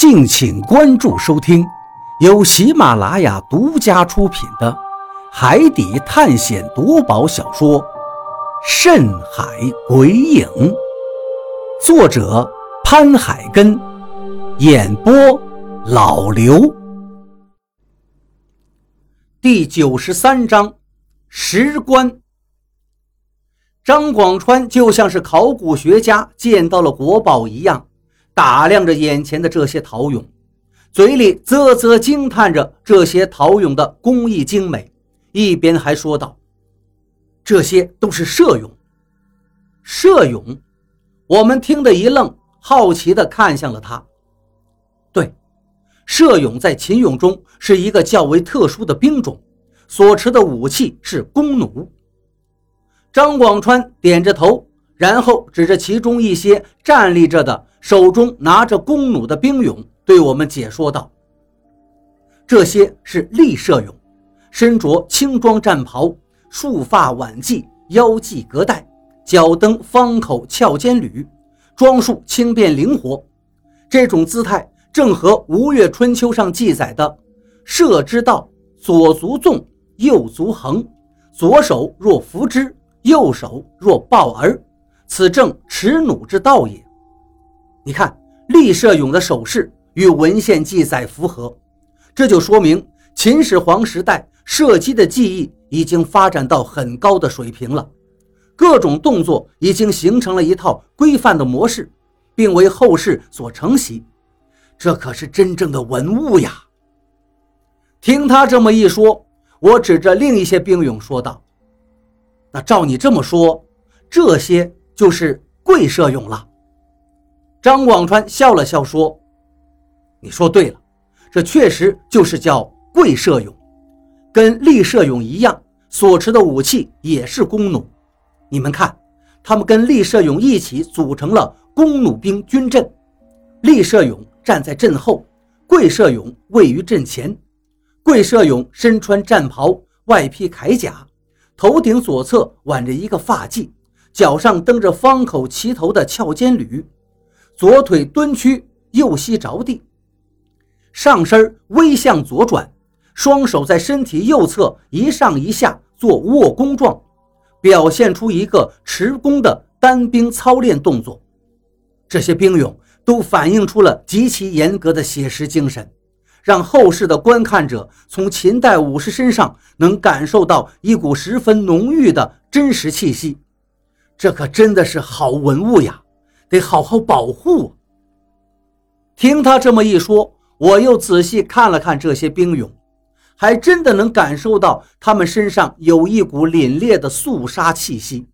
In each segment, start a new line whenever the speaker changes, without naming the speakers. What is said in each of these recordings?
敬请关注收听，由喜马拉雅独家出品的《海底探险夺宝小说》《深海鬼影》，作者潘海根，演播老刘。第九十三章，石棺。张广川就像是考古学家见到了国宝一样。打量着眼前的这些陶俑，嘴里啧啧惊叹着这些陶俑的工艺精美，一边还说道：“这些都是射俑。”射俑，我们听得一愣，好奇地看向了他。对，射俑在秦俑中是一个较为特殊的兵种，所持的武器是弓弩。张广川点着头，然后指着其中一些站立着的。手中拿着弓弩的兵俑对我们解说道：“这些是立射俑，身着轻装战袍，束发挽髻，腰系革带，脚蹬方口翘尖履，装束轻便灵活。这种姿态正合《吴越春秋》上记载的‘射之道，左足纵，右足横，左手若扶之，右手若抱儿，此正持弩之道也。’”你看，立射俑的手势与文献记载符合，这就说明秦始皇时代射击的技艺已经发展到很高的水平了，各种动作已经形成了一套规范的模式，并为后世所承袭。这可是真正的文物呀！听他这么一说，我指着另一些兵俑说道：“那照你这么说，这些就是跪射勇了。”张广川笑了笑说：“你说对了，这确实就是叫跪射勇，跟立射勇一样，所持的武器也是弓弩。你们看，他们跟立射勇一起组成了弓弩兵军阵，立射勇站在阵后，跪射勇位于阵前。跪射勇身穿战袍，外披铠甲，头顶左侧挽着一个发髻，脚上蹬着方口齐头的翘尖履。”左腿蹲屈，右膝着地，上身微向左转，双手在身体右侧一上一下做握弓状，表现出一个持弓的单兵操练动作。这些兵俑都反映出了极其严格的写实精神，让后世的观看者从秦代武士身上能感受到一股十分浓郁的真实气息。这可真的是好文物呀！得好好保护。听他这么一说，我又仔细看了看这些兵俑，还真的能感受到他们身上有一股凛冽的肃杀气息。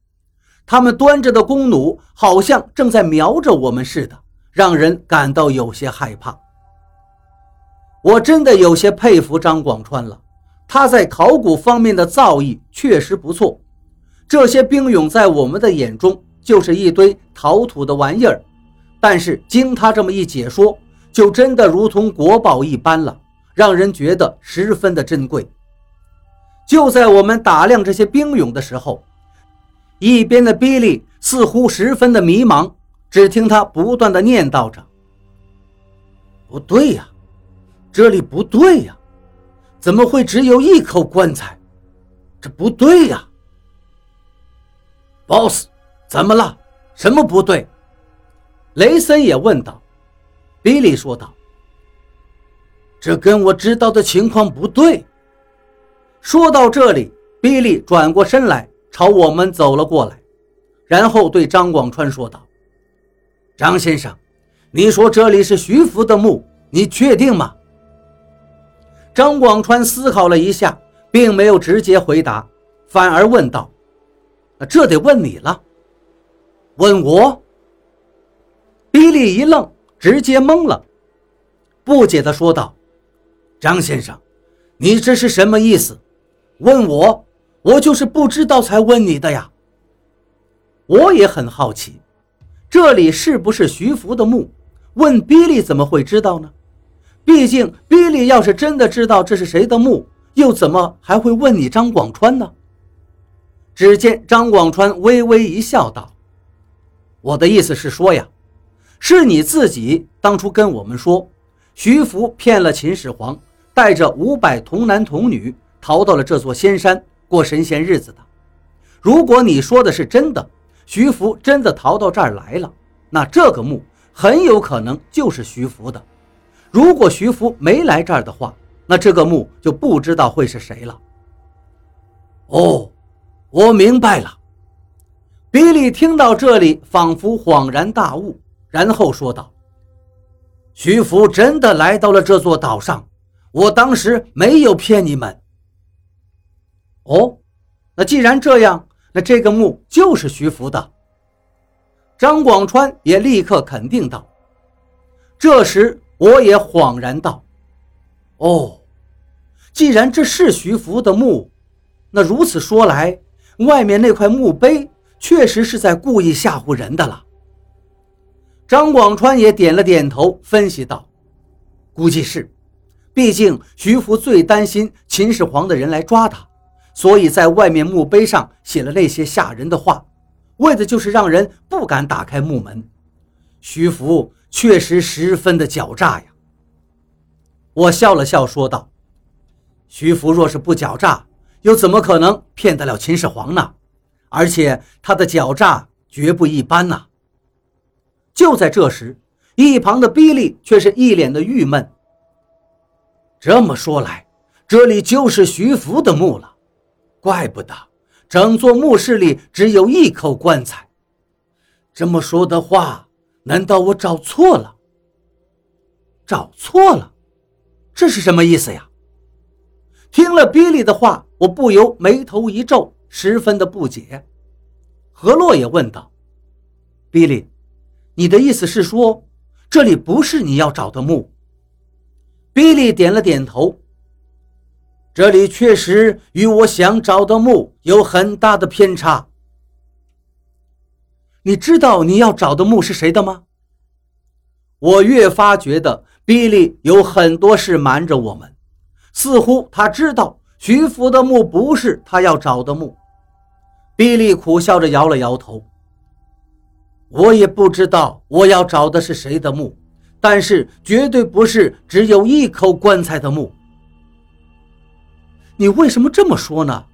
他们端着的弓弩，好像正在瞄着我们似的，让人感到有些害怕。我真的有些佩服张广川了，他在考古方面的造诣确实不错。这些兵俑在我们的眼中。就是一堆陶土的玩意儿，但是经他这么一解说，就真的如同国宝一般了，让人觉得十分的珍贵。就在我们打量这些兵俑的时候，一边的比利似乎十分的迷茫，只听他不断的念叨着：“不对呀，这里不对呀，怎么会只有一口棺材？这不对呀，boss。”怎么了？什么不对？雷森也问道。比利说道：“这跟我知道的情况不对。”说到这里，比利转过身来，朝我们走了过来，然后对张广川说道：“张先生，你说这里是徐福的墓，你确定吗？”张广川思考了一下，并没有直接回答，反而问道：“这得问你了。”问我，比利一愣，直接懵了，不解地说道：“张先生，你这是什么意思？问我，我就是不知道才问你的呀。”我也很好奇，这里是不是徐福的墓？问比利怎么会知道呢？毕竟比利要是真的知道这是谁的墓，又怎么还会问你张广川呢？只见张广川微微一笑，道。我的意思是说呀，是你自己当初跟我们说，徐福骗了秦始皇，带着五百童男童女逃到了这座仙山过神仙日子的。如果你说的是真的，徐福真的逃到这儿来了，那这个墓很有可能就是徐福的。如果徐福没来这儿的话，那这个墓就不知道会是谁了。
哦，我明白了。
比利听到这里，仿佛恍然大悟，然后说道：“
徐福真的来到了这座岛上，我当时没有骗你们。”
哦，那既然这样，那这个墓就是徐福的。张广川也立刻肯定道。这时我也恍然道：“哦，既然这是徐福的墓，那如此说来，外面那块墓碑……”确实是在故意吓唬人的了。张广川也点了点头，分析道：“估计是，毕竟徐福最担心秦始皇的人来抓他，所以在外面墓碑上写了那些吓人的话，为的就是让人不敢打开墓门。徐福确实十分的狡诈呀。”我笑了笑说道：“徐福若是不狡诈，又怎么可能骗得了秦始皇呢？”而且他的狡诈绝不一般呐！就在这时，一旁的比利却是一脸的郁闷。
这么说来，这里就是徐福的墓了，怪不得整座墓室里只有一口棺材。这么说的话，难道我找错了？
找错了？这是什么意思呀？听了比利的话，我不由眉头一皱。十分的不解，何洛也问道：“比利，你的意思是说，这里不是你要找的墓？”
比利点了点头：“这里确实与我想找的墓有很大的偏差。”
你知道你要找的墓是谁的吗？我越发觉得比利有很多事瞒着我们，似乎他知道徐福的墓不是他要找的墓。比利苦笑着摇了摇头。
我也不知道我要找的是谁的墓，但是绝对不是只有一口棺材的墓。
你为什么这么说呢？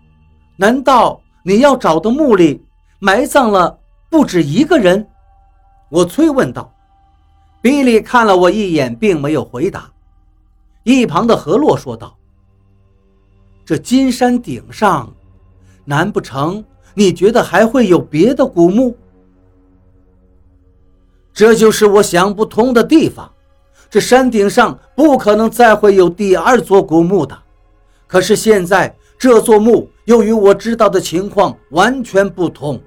难道你要找的墓里埋葬了不止一个人？我催问道。比利看了我一眼，并没有回答。一旁的何洛说道：“这金山顶上，难不成？”你觉得还会有别的古墓？
这就是我想不通的地方。这山顶上不可能再会有第二座古墓的。可是现在这座墓又与我知道的情况完全不同，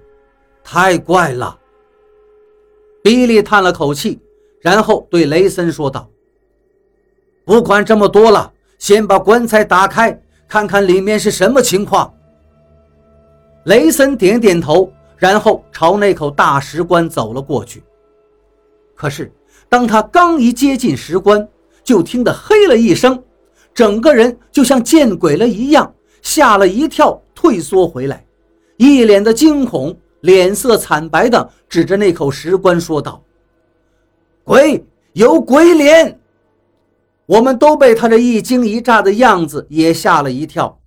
太怪了。
比利叹了口气，然后对雷森说道：“
不管这么多了，先把棺材打开，看看里面是什么情况。”
雷森点点头，然后朝那口大石棺走了过去。可是，当他刚一接近石棺，就听得嘿了一声，整个人就像见鬼了一样，吓了一跳，退缩回来，一脸的惊恐，脸色惨白的指着那口石棺说道：“
鬼，有鬼脸！”
我们都被他这一惊一乍的样子也吓了一跳。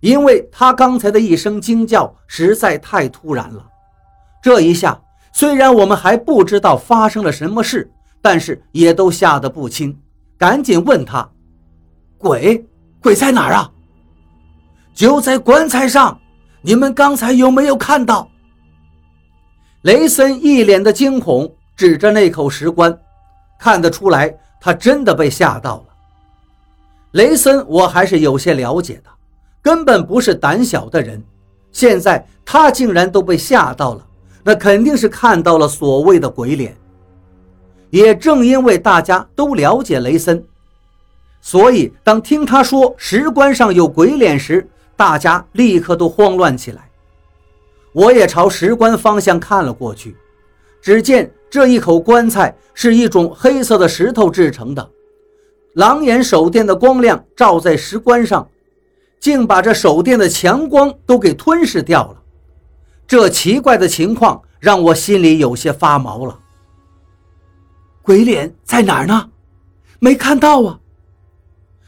因为他刚才的一声惊叫实在太突然了，这一下虽然我们还不知道发生了什么事，但是也都吓得不轻，赶紧问他：“鬼鬼在哪儿啊？”“
就在棺材上，你们刚才有没有看到？”
雷森一脸的惊恐，指着那口石棺，看得出来他真的被吓到了。雷森，我还是有些了解的。根本不是胆小的人，现在他竟然都被吓到了，那肯定是看到了所谓的鬼脸。也正因为大家都了解雷森，所以当听他说石棺上有鬼脸时，大家立刻都慌乱起来。我也朝石棺方向看了过去，只见这一口棺材是一种黑色的石头制成的，狼眼手电的光亮照在石棺上。竟把这手电的强光都给吞噬掉了，这奇怪的情况让我心里有些发毛了。鬼脸在哪儿呢？
没看到啊！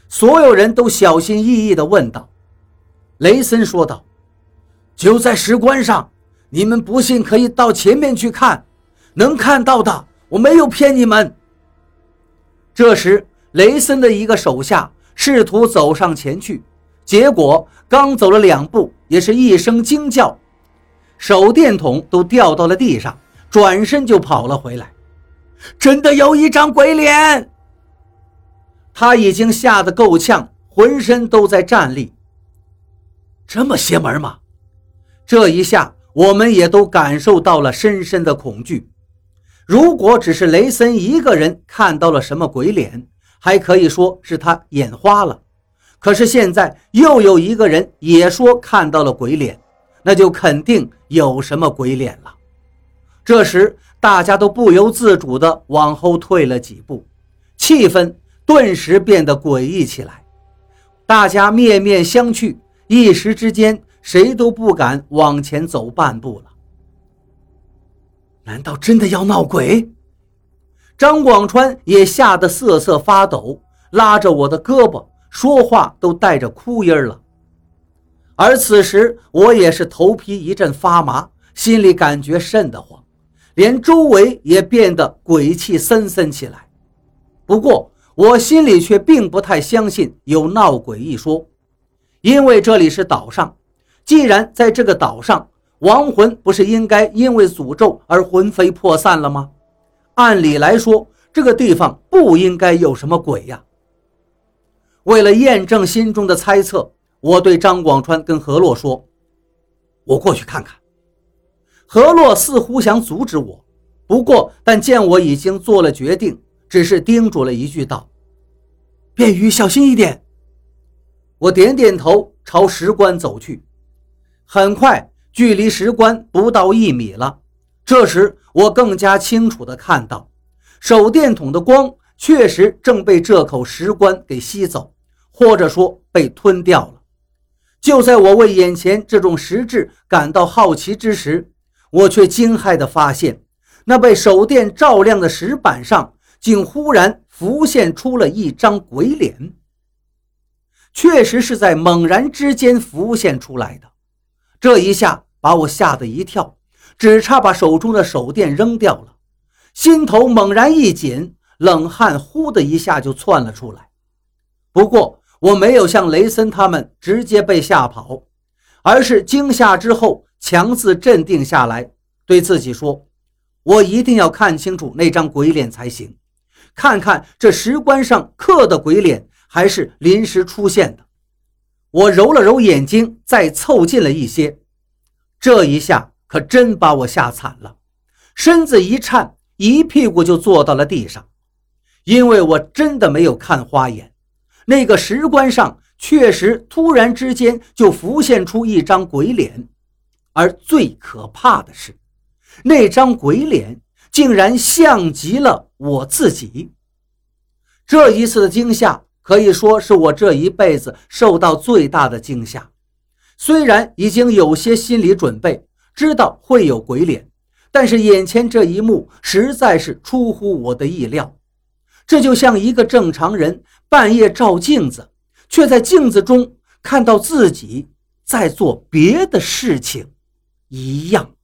所有人都小心翼翼地问道。雷森说道：“就在石棺上，你们不信可以到前面去看，能看到的，我没有骗你们。”这时，雷森的一个手下试图走上前去，结果刚走了两步，也是一声惊叫，手电筒都掉到了地上，转身就跑了回来。真的有一张鬼脸！他已经吓得够呛，浑身都在战栗。这么邪门吗？这一下，我们也都感受到了深深的恐惧。如果只是雷森一个人看到了什么鬼脸，还可以说是他眼花了。可是现在又有一个人也说看到了鬼脸，那就肯定有什么鬼脸了。这时，大家都不由自主地往后退了几步，气氛顿时变得诡异起来。大家面面相觑，一时之间谁都不敢往前走半步了。难道真的要闹鬼？张广川也吓得瑟瑟发抖，拉着我的胳膊，说话都带着哭音了。而此时，我也是头皮一阵发麻，心里感觉瘆得慌。连周围也变得鬼气森森起来。不过我心里却并不太相信有闹鬼一说，因为这里是岛上，既然在这个岛上，亡魂不是应该因为诅咒而魂飞魄散了吗？按理来说，这个地方不应该有什么鬼呀。为了验证心中的猜测，我对张广川跟何洛说：“我过去看看。”何洛似乎想阻止我，不过但见我已经做了决定，只是叮嘱了一句道：“便于小心一点。”我点点头，朝石棺走去。很快，距离石棺不到一米了。这时，我更加清楚地看到，手电筒的光确实正被这口石棺给吸走，或者说被吞掉了。就在我为眼前这种实质感到好奇之时，我却惊骇地发现，那被手电照亮的石板上，竟忽然浮现出了一张鬼脸。确实是在猛然之间浮现出来的，这一下把我吓得一跳，只差把手中的手电扔掉了，心头猛然一紧，冷汗呼的一下就窜了出来。不过我没有像雷森他们直接被吓跑，而是惊吓之后。强自镇定下来，对自己说：“我一定要看清楚那张鬼脸才行，看看这石棺上刻的鬼脸还是临时出现的。”我揉了揉眼睛，再凑近了一些，这一下可真把我吓惨了，身子一颤，一屁股就坐到了地上，因为我真的没有看花眼，那个石棺上确实突然之间就浮现出一张鬼脸。而最可怕的是，那张鬼脸竟然像极了我自己。这一次的惊吓可以说是我这一辈子受到最大的惊吓。虽然已经有些心理准备，知道会有鬼脸，但是眼前这一幕实在是出乎我的意料。这就像一个正常人半夜照镜子，却在镜子中看到自己在做别的事情。一样。